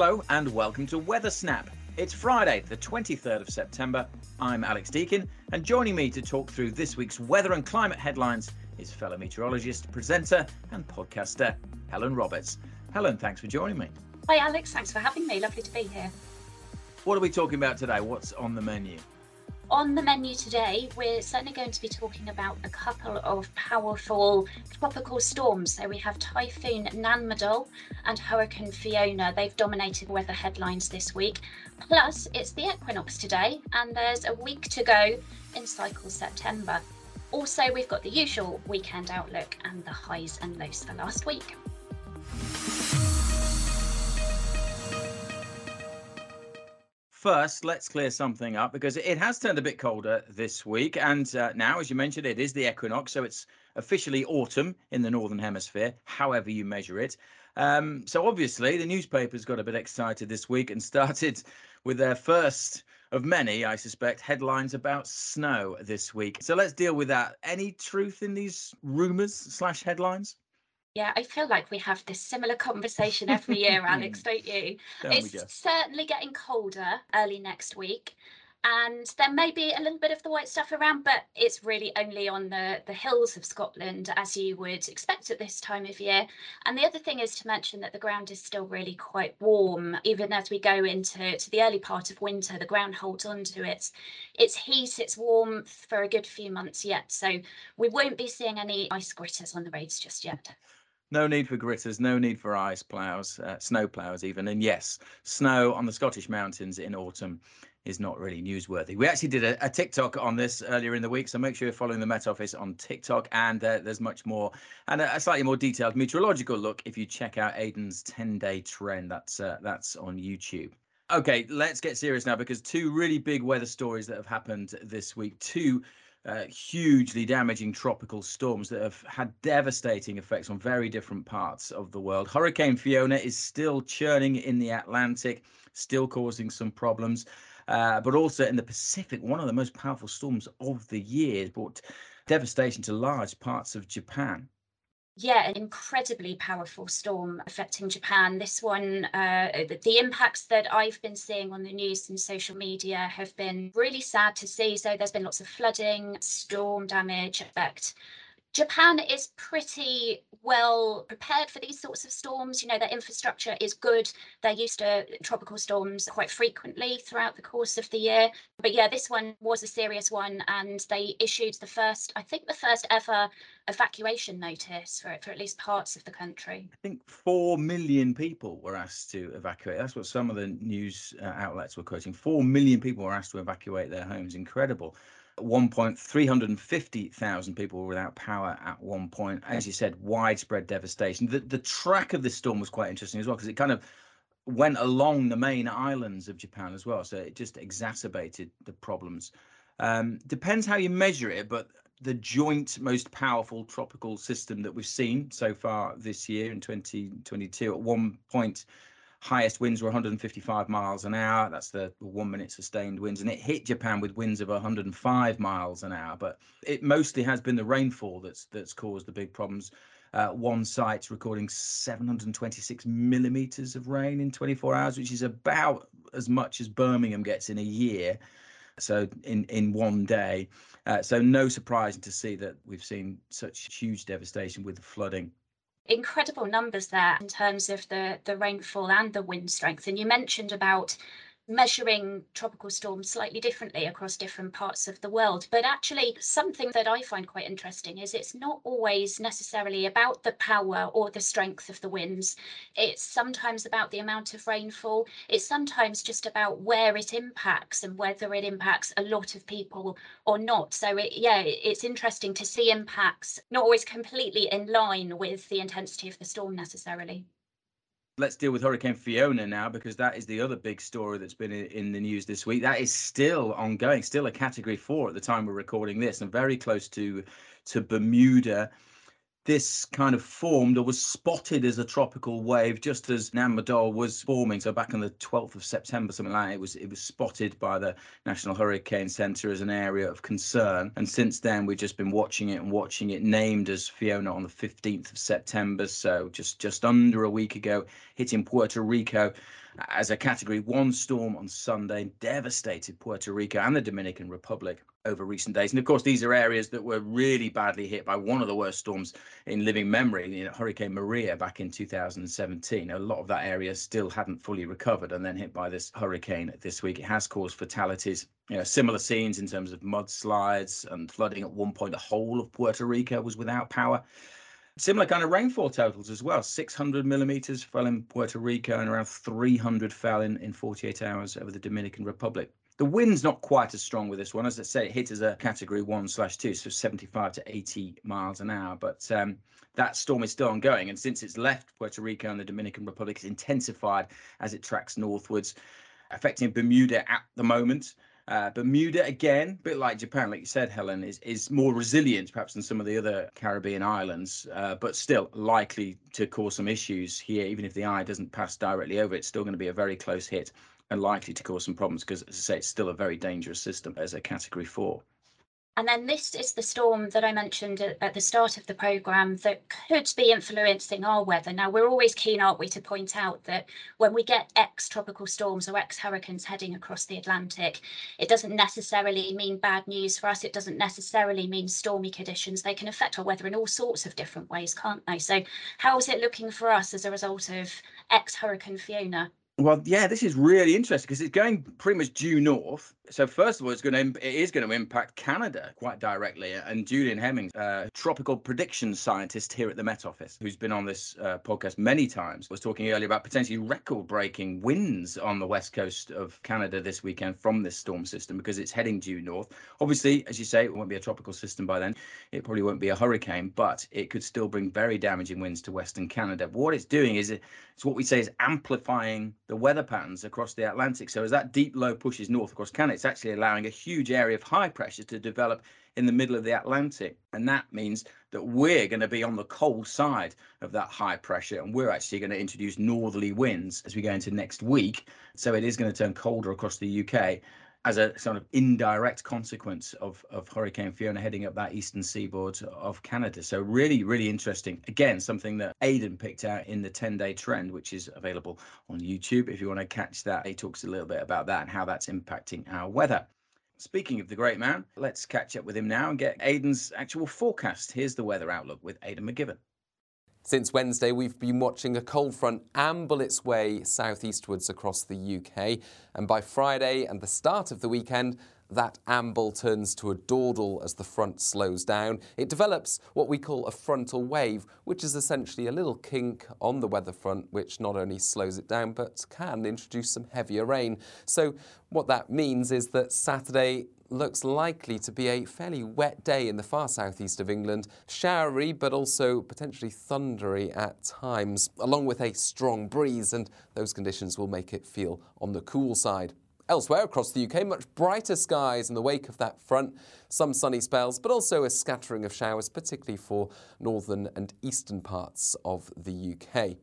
Hello and welcome to Weather Snap. It's Friday, the 23rd of September. I'm Alex Deakin, and joining me to talk through this week's weather and climate headlines is fellow meteorologist, presenter, and podcaster Helen Roberts. Helen, thanks for joining me. Hi, Alex. Thanks for having me. Lovely to be here. What are we talking about today? What's on the menu? On the menu today, we're certainly going to be talking about a couple of powerful tropical storms. So we have Typhoon Nanmadol and Hurricane Fiona. They've dominated weather headlines this week. Plus, it's the equinox today, and there's a week to go in cycle September. Also, we've got the usual weekend outlook and the highs and lows for last week. First, let's clear something up because it has turned a bit colder this week. And uh, now, as you mentioned, it is the equinox. So it's officially autumn in the Northern Hemisphere, however you measure it. Um, so obviously, the newspapers got a bit excited this week and started with their first of many, I suspect, headlines about snow this week. So let's deal with that. Any truth in these rumours slash headlines? Yeah, I feel like we have this similar conversation every year, Alex, don't you? It's certainly getting colder early next week. And there may be a little bit of the white stuff around, but it's really only on the, the hills of Scotland, as you would expect at this time of year. And the other thing is to mention that the ground is still really quite warm. Even as we go into to the early part of winter, the ground holds on to its, its heat, its warmth for a good few months yet. So we won't be seeing any ice gritters on the roads just yet. No need for gritters, no need for ice plows, uh, snow plows even. And yes, snow on the Scottish mountains in autumn is not really newsworthy. We actually did a, a, TikTok on this earlier in the week, so make sure you're following the Met Office on TikTok. And uh, there's much more and a, a, slightly more detailed meteorological look if you check out Aidan's 10-day trend. That's uh, that's on YouTube. Okay, let's get serious now because two really big weather stories that have happened this week. Two uh, hugely damaging tropical storms that have had devastating effects on very different parts of the world. Hurricane Fiona is still churning in the Atlantic, still causing some problems. Uh, but also in the Pacific, one of the most powerful storms of the year brought devastation to large parts of Japan yeah, an incredibly powerful storm affecting Japan. This one, uh, the impacts that I've been seeing on the news and social media have been really sad to see. So there's been lots of flooding, storm damage, effect Japan is pretty well prepared for these sorts of storms. You know, their infrastructure is good. They're used to tropical storms quite frequently throughout the course of the year. But yeah, this one was a serious one, and they issued the first, I think, the first ever evacuation notice for, for at least parts of the country. I think 4 million people were asked to evacuate. That's what some of the news uh, outlets were quoting. 4 million people were asked to evacuate their homes. Incredible one point three hundred and fifty thousand people were without power at one point. As you said, widespread devastation. The the track of this storm was quite interesting as well because it kind of went along the main islands of Japan as well. So it just exacerbated the problems. Um, depends how you measure it, but the joint most powerful tropical system that we've seen so far this year in 2022 at one point highest winds were 155 miles an hour. That's the one minute sustained winds. And it hit Japan with winds of 105 miles an hour. But it mostly has been the rainfall that's that's caused the big problems. Uh, one site's recording 726 millimeters of rain in 24 hours, which is about as much as Birmingham gets in a year. So in in one day. Uh, so no surprise to see that we've seen such huge devastation with the flooding incredible numbers there in terms of the the rainfall and the wind strength. And you mentioned about measuring tropical storms slightly differently across different parts of the world. But actually, something that I find quite interesting is it's not always necessarily about the power or the strength of the winds. It's sometimes about the amount of rainfall. It's sometimes just about where it impacts and whether it impacts a lot of people or not. So, it, yeah, it's interesting to see impacts not always completely in line with the intensity of the storm necessarily let's deal with Hurricane Fiona now because that is the other big story that's been in the news this week. That is still ongoing, still a category four at the time we're recording this, and very close to to Bermuda. This kind of formed or was spotted as a tropical wave just as Nanmadol was forming. So back on the 12th of September, something like that, it was it was spotted by the National Hurricane Center as an area of concern. And since then, we've just been watching it and watching it named as Fiona on the 15th of September. So just just under a week ago, hitting Puerto Rico as a category one storm on Sunday, devastated Puerto Rico and the Dominican Republic over recent days. And of course, these are areas that were really badly hit by one of the worst storms in living memory, you know, Hurricane Maria back in 2017. A lot of that area still hadn't fully recovered and then hit by this hurricane this week. It has caused fatalities. You know, similar scenes in terms of mudslides and flooding. At one point, the whole of Puerto Rico was without power. Similar kind of rainfall totals as well. 600 millimeters fell in Puerto Rico and around 300 fell in, in 48 hours over the Dominican Republic. The wind's not quite as strong with this one. As I say, it hit as a category one slash two, so 75 to 80 miles an hour. But um, that storm is still ongoing. And since it's left Puerto Rico and the Dominican Republic, it's intensified as it tracks northwards, affecting Bermuda at the moment. Uh, Bermuda, again, a bit like Japan, like you said, Helen, is, is more resilient perhaps than some of the other Caribbean islands, uh, but still likely to cause some issues here. Even if the eye doesn't pass directly over, it's still going to be a very close hit and likely to cause some problems because, as I say, it's still a very dangerous system as a category four. And then this is the storm that I mentioned at the start of the programme that could be influencing our weather. Now, we're always keen, aren't we, to point out that when we get ex tropical storms or ex hurricanes heading across the Atlantic, it doesn't necessarily mean bad news for us. It doesn't necessarily mean stormy conditions. They can affect our weather in all sorts of different ways, can't they? So, how is it looking for us as a result of ex Hurricane Fiona? Well, yeah, this is really interesting because it's going pretty much due north. So first of all, it's going to it is going to impact Canada quite directly. And Julian Hemings, a tropical prediction scientist here at the Met Office, who's been on this uh, podcast many times, was talking earlier about potentially record-breaking winds on the west coast of Canada this weekend from this storm system because it's heading due north. Obviously, as you say, it won't be a tropical system by then. It probably won't be a hurricane, but it could still bring very damaging winds to Western Canada. But what it's doing is it, it's what we say is amplifying the weather patterns across the Atlantic. So as that deep low pushes north across Canada, it's actually allowing a huge area of high pressure to develop in the middle of the Atlantic. And that means that we're going to be on the cold side of that high pressure. And we're actually going to introduce northerly winds as we go into next week. So it is going to turn colder across the UK as a sort of indirect consequence of, of Hurricane Fiona heading up that eastern seaboard of Canada. So really, really interesting. Again, something that Aidan picked out in the 10-day trend, which is available on YouTube. If you want to catch that, he talks a little bit about that and how that's impacting our weather. Speaking of the great man, let's catch up with him now and get Aidan's actual forecast. Here's the weather outlook with Aidan McGivern. Since Wednesday, we've been watching a cold front amble its way southeastwards across the UK. And by Friday and the start of the weekend, that amble turns to a dawdle as the front slows down. It develops what we call a frontal wave, which is essentially a little kink on the weather front, which not only slows it down, but can introduce some heavier rain. So what that means is that Saturday looks likely to be a fairly wet day in the far southeast of England, showery but also potentially thundery at times, along with a strong breeze, and those conditions will make it feel on the cool side. Elsewhere across the UK, much brighter skies in the wake of that front, some sunny spells, but also a scattering of showers, particularly for northern and eastern parts of the UK.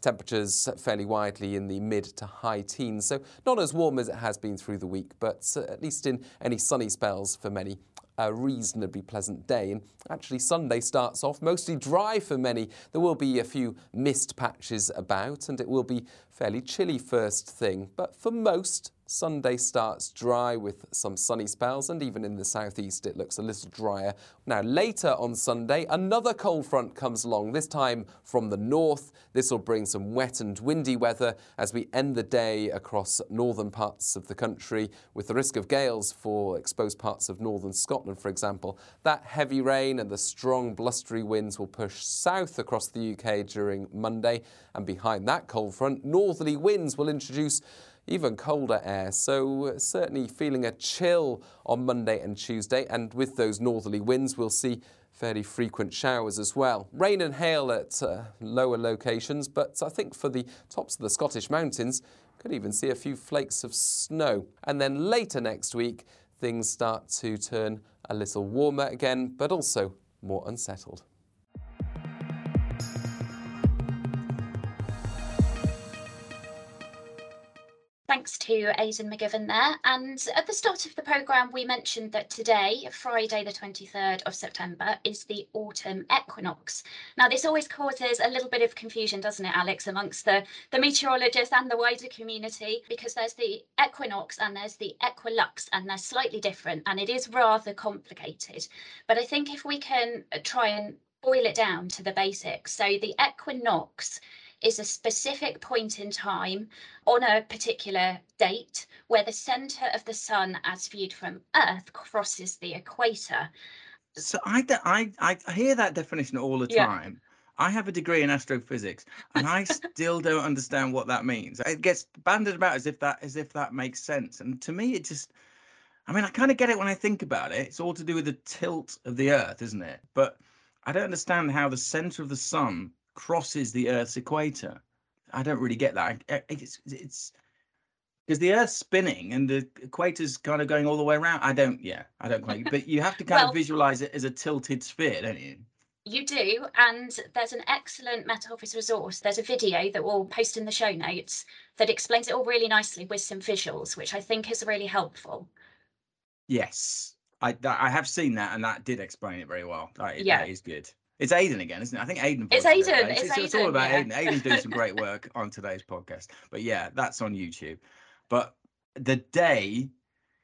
Temperatures fairly widely in the mid to high teens, so not as warm as it has been through the week, but uh, at least in any sunny spells for many a reasonably pleasant day. And actually, Sunday starts off mostly dry for many. There will be a few mist patches about, and it will be fairly chilly first thing. But for most, Sunday starts dry with some sunny spells, and even in the southeast, it looks a little drier. Now, later on Sunday, another cold front comes along, this time from the north. This will bring some wet and windy weather as we end the day across northern parts of the country, with the risk of gales for exposed parts of northern Scotland, for example. That heavy rain and the strong blustery winds will push south across the UK during Monday, and behind that cold front, northerly winds will introduce even colder air. So uh, certainly feeling a chill on Monday and Tuesday. And with those northerly winds, we'll see fairly frequent showers as well. Rain and hail at uh, lower locations, but I think for the tops of the Scottish mountains, could even see a few flakes of snow. And then later next week, things start to turn a little warmer again, but also more unsettled. Thanks to Aidan McGivern there. And at the start of the programme, we mentioned that today, Friday, the 23rd of September, is the autumn equinox. Now, this always causes a little bit of confusion, doesn't it, Alex, amongst the, the meteorologists and the wider community, because there's the equinox and there's the equilux, and they're slightly different, and it is rather complicated. But I think if we can try and boil it down to the basics. So the equinox is a specific point in time on a particular date where the centre of the sun, as viewed from Earth, crosses the equator. So I, I, I hear that definition all the Yeah. time. I have a degree in astrophysics, and I still don't understand what that means. It gets banded about as if that as if that makes sense, and to me, it just. I mean, I kind of get it when I think about it. It's all to do with the tilt of the Earth, isn't it? But I don't understand how the center of the sun crosses the Earth's equator. I don't really get that. It's it's because the Earth's spinning and the equator's kind of going all the way around. I don't. Yeah, I don't quite. But you have to kind Well- of visualize it as a tilted sphere, don't you? You do, and there's an excellent Met Office resource. There's a video that we'll post in the show notes that explains it all really nicely with some visuals, which I think is really helpful. Yes, I I have seen that, and that did explain it very well. That, Yeah. that is good. It's Aidan again, isn't it? I think Aidan. It's voiced it, right? it's it's, all about yeah. Aidan. Aidan's doing some great work on today's podcast. But yeah, that's on YouTube. But the day,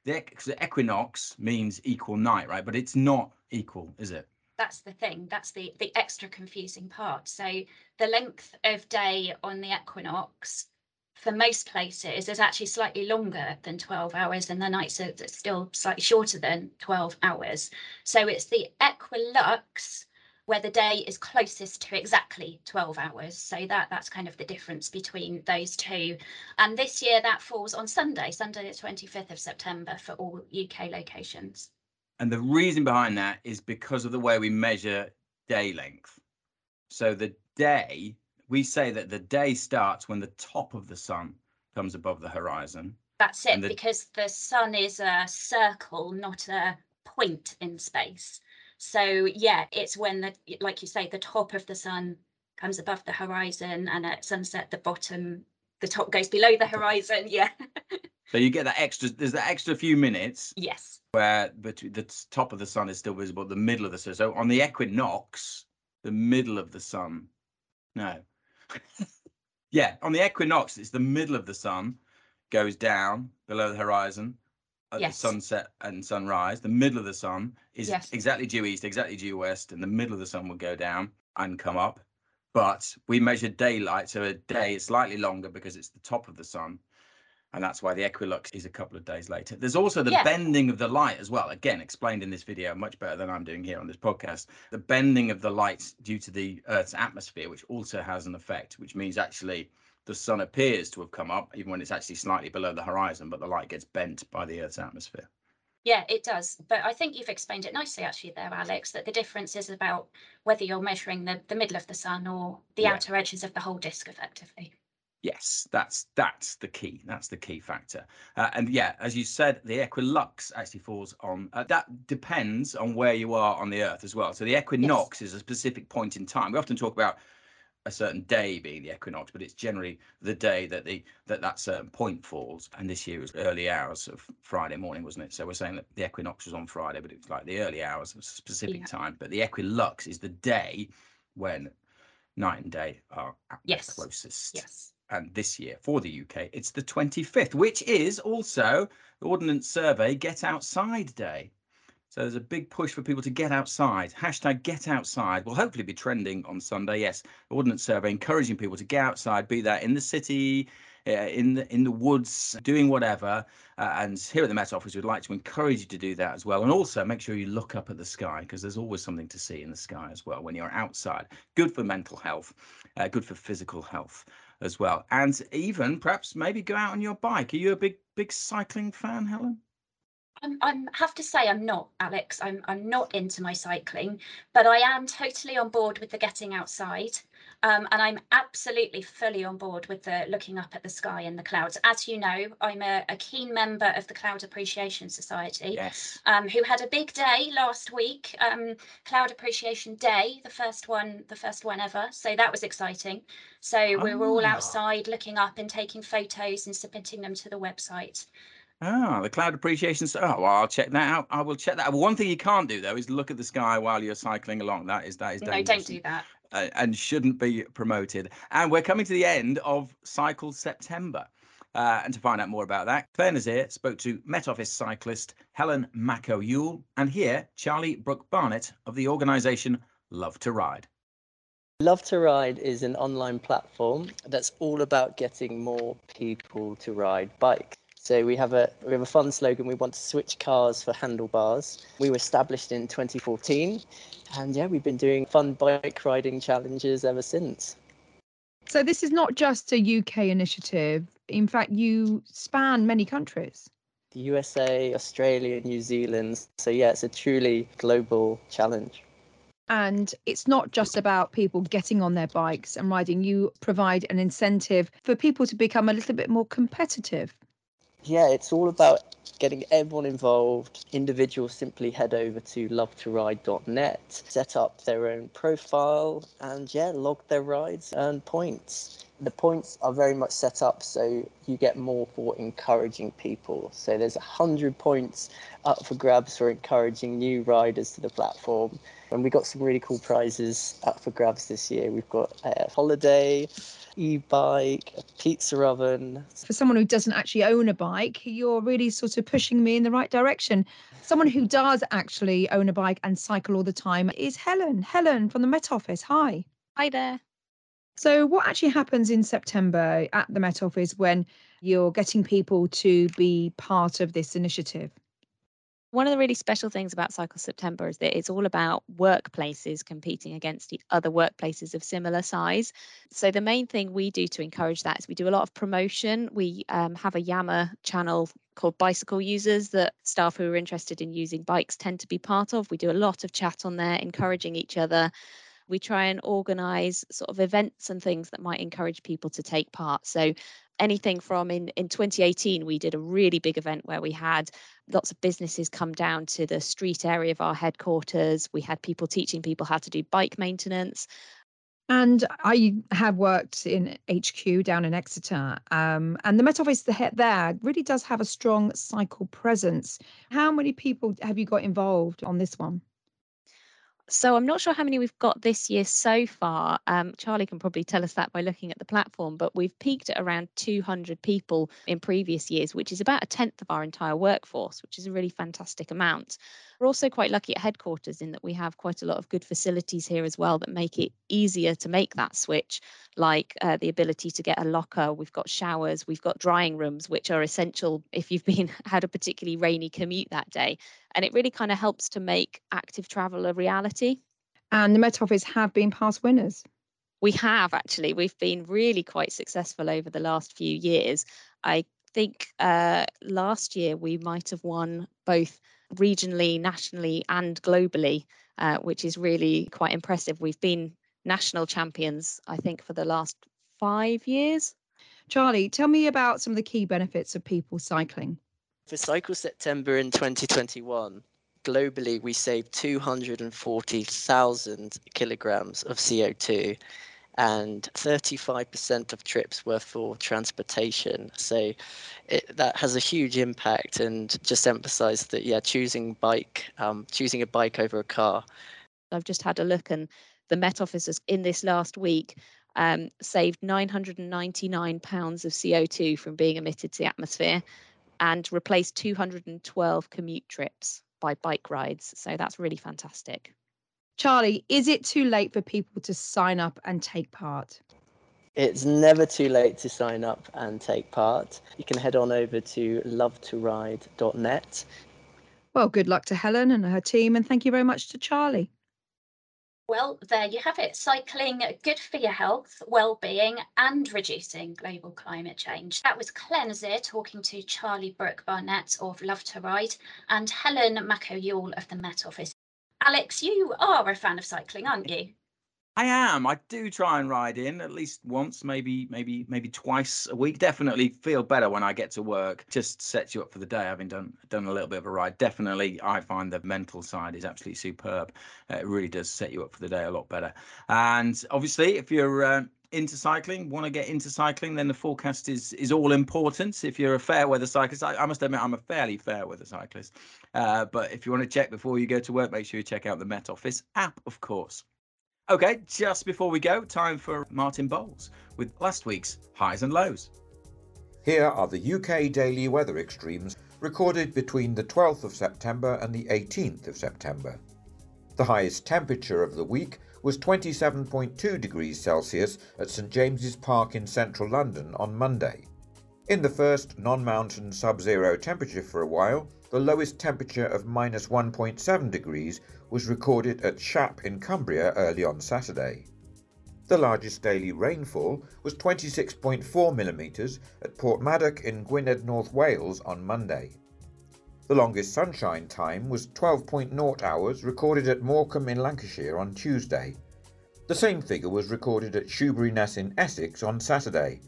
the, the equinox means equal night, right? But it's not equal, is it? That's the thing. That's the the extra confusing part. So the length of day on the equinox for most places is actually slightly longer than 12 hours and the nights are still slightly shorter than 12 hours. So it's the equilux where the day is closest to exactly 12 hours. So that that's kind of the difference between those two. And this year that falls on Sunday, Sunday the 25th of September for all UK locations. And the reason behind that is because of the way we measure day length. So the day, we say that the day starts when the top of the sun comes above the horizon. That's it, the- because the sun is a circle, not a point in space. So yeah, it's when the like you say, the top of the sun comes above the horizon, and at sunset, the bottom, the top goes below the horizon. Yeah. So you get that extra, there's that extra few minutes yes. where between the top of the sun is still visible, the middle of the sun. So on the equinox, the middle of the sun. No. yeah, on the equinox, it's the middle of the sun goes down below the horizon at Yes. the sunset and sunrise. The middle of the sun is Yes. exactly due east, exactly due west, and the middle of the sun will go down and come up. But we measure daylight, so a day is slightly longer because it's the top of the sun and that's why the equinox is a couple of days later. There's also the Yeah. bending of the light as well. Again, explained in this video much better than I'm doing here on this podcast. The bending of the light due to the Earth's atmosphere, which also has an effect, which means actually the sun appears to have come up, even when it's actually slightly below the horizon, but the light gets bent by the Earth's atmosphere. Yeah, it does. But I think you've explained it nicely actually there, Alex, that the difference is about whether you're measuring the, the middle of the sun or the Yeah. outer edges of the whole disk effectively. Yes, that's that's the key. That's the key factor. Uh, and yeah, as you said, the equilux actually falls on. Uh, that depends on where you are on the Earth as well. So the equinox is a specific point in time. We often talk about a certain day being the equinox, but it's generally the day that the that that certain point falls. And this year was early hours of Friday morning, wasn't it? So we're saying that the equinox was on Friday, but it was like the early hours of a specific Yeah. time. But the equilux is the day when night and day are at Yes. their closest Yes. and this year for the UK, it's the 25th, which is also the Ordnance Survey Get Outside Day. So there's a big push for people to get outside. Hashtag get outside will hopefully be trending on Sunday. Yes, Ordnance Survey encouraging people to get outside, be that in the city, uh, in the in the woods, doing whatever. Uh, and here at the Met Office, we'd like to encourage you to do that as well. And also make sure you look up at the sky because there's always something to see in the sky as well when you're outside. Good for mental health, uh, good for physical health as well. And even perhaps maybe go out on your bike. Are you a big big cycling fan, Helen? I'm, I'm have to say I'm not, Alex. I'm I'm not into my cycling, but I am totally on board with the getting outside. Um, and I'm absolutely fully on board with the looking up at the sky and the clouds. As you know, I'm a, a keen member of the Cloud Appreciation Society, Yes. um, who had a big day last week, um, Cloud Appreciation Day, the first one, the first one ever. So that was exciting. So we were all Ah. outside looking up and taking photos and submitting them to the website. Ah, the cloud appreciation. s- Oh, well, I'll check that out. I will check that. out. One thing you can't do though is look at the sky while you're cycling along. That is that is No, dangerous don't do that. and, uh, and shouldn't be promoted. And we're coming to the end of Cycle September. Uh, and to find out more about that, Clare Nasir spoke to Met Office cyclist Helen Mako Yule and here Charlie Brooke Barnett of the organisation Love to Ride. Love to Ride is an online platform that's all about getting more people to ride bikes. So we have a we have a fun slogan. We want to switch cars for handlebars. We were established in 2014, and yeah, we've been doing fun bike riding challenges ever since. So this is not just a UK initiative. In fact, you span many countries. The USA, Australia, New Zealand. So yeah, it's a truly global challenge. And it's not just about people getting on their bikes and riding. You provide an incentive for people to become a little bit more competitive. Yeah, it's all about getting everyone involved. Individuals simply head over to lovetoride.net, set up their own profile, and yeah, log their rides, earn points. The points are very much set up so you get more for encouraging people. So there's 100 points up for grabs for encouraging new riders to the platform. And we got some really cool prizes up for grabs this year. We've got a holiday, e-bike, a pizza oven, For someone who doesn't actually own a bike, you're really sort of pushing me in the right direction. Someone who does actually own a bike and cycle all the time is Helen. Helen from the Met Office. Hi. Hi there. So, what actually happens in September at the Met Office when you're getting people to be part of this initiative? One of the really special things about Cycle September is that it's all about workplaces competing against the other workplaces of similar size. So the main thing we do to encourage that is we do a lot of promotion. We um, have a Yammer channel called Bicycle Users that staff who are interested in using bikes tend to be part of. We do a lot of chat on there, encouraging each other. We try and organise sort of events and things that might encourage people to take part. So anything from in, in 2018, we did a really big event where we had lots of businesses come down to the street area of our headquarters. We had people teaching people how to do bike maintenance. And I have worked in HQ down in Exeter, um, and the Met Office there really does have a strong cycle presence. How many people have you got involved on this one? So I'm not sure how many we've got this year so far. Um, Charlie can probably tell us that by looking at the platform, but we've peaked at around 200 people in previous years, which is about a tenth of our entire workforce, which is a really fantastic amount. We're also quite lucky at headquarters in that we have quite a lot of good facilities here as well that make it easier to make that switch, like uh, the ability to get a locker. We've got showers, we've got drying rooms, which are essential if you've been had a particularly rainy commute that day. And it really kind of helps to make active travel a reality. And the Met Office have been past winners. We have actually. We've been really quite successful over the last few years. I think uh, last year we might have won both regionally, nationally, and globally, uh, which is really quite impressive. We've been national champions, I think, for the last five years. Charlie, tell me about some of the key benefits of people cycling. For Cycle September in 2021, globally we saved 240,000 kilograms of CO2 and 35% of trips were for transportation. So it, that has a huge impact and just emphasize that, yeah, choosing bike, um, choosing a bike over a car I've just had a look, and the Met Office has, in this last week um, saved 999 pounds of CO2 from being emitted to the atmosphere and replaced 212 commute trips by bike rides. So that's really fantastic. Charlie, is it too late for people to sign up and take part? It's never too late to sign up and take part. You can head on over to lovetoride.net. Well, good luck to Helen and her team, and thank you very much to Charlie. Well, there you have it. Cycling good for your health, well-being, and reducing global climate change. That was Clare Nasir talking to Charlie Brooke Barnett of Love to Ride and Helen Mako Yule of the Met Office. Alex, you are a fan of cycling, aren't you? I am. I do try and ride in at least once, maybe, maybe, maybe twice a week. Definitely feel better when I get to work. Just sets you up for the day. Having done done a little bit of a ride, definitely I find the mental side is absolutely superb. Uh, it really does set you up for the day a lot better. And obviously, if you're uh, into cycling, want to get into cycling, then the forecast is is all important. If you're a fair weather cyclist, I, I must admit I'm a fairly fair weather cyclist. Uh, but if you want to check before you go to work, make sure you check out the Met Office app, of course. Okay, just before we go, time for Martin Bowles with last week's highs and lows. Here are the UK daily weather extremes recorded between the 12th of September and the 18th of September. The highest temperature of the week was 27.2 degrees Celsius at St James's Park in central London on Monday. In the first non mountain sub zero temperature for a while, the lowest temperature of minus 1.7 degrees was recorded at Shap in Cumbria early on Saturday. The largest daily rainfall was 26.4 millimetres at Porthmadog in Gwynedd, North Wales on Monday. The longest sunshine time was 12.0 hours recorded at Morecambe in Lancashire on Tuesday. The same figure was recorded at Shoeburyness in Essex on Saturday.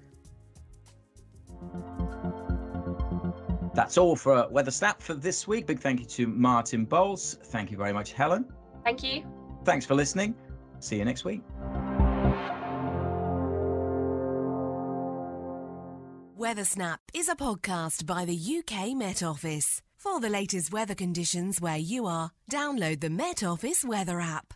That's all for Weather Snap for this week. Big thank you to Martin Bowles. Thank you very much, Helen. Thank you. Thanks for listening. See you next week. Weather Snap is a podcast by the UK Met Office. For the latest weather conditions where you are, download the Met Office weather app.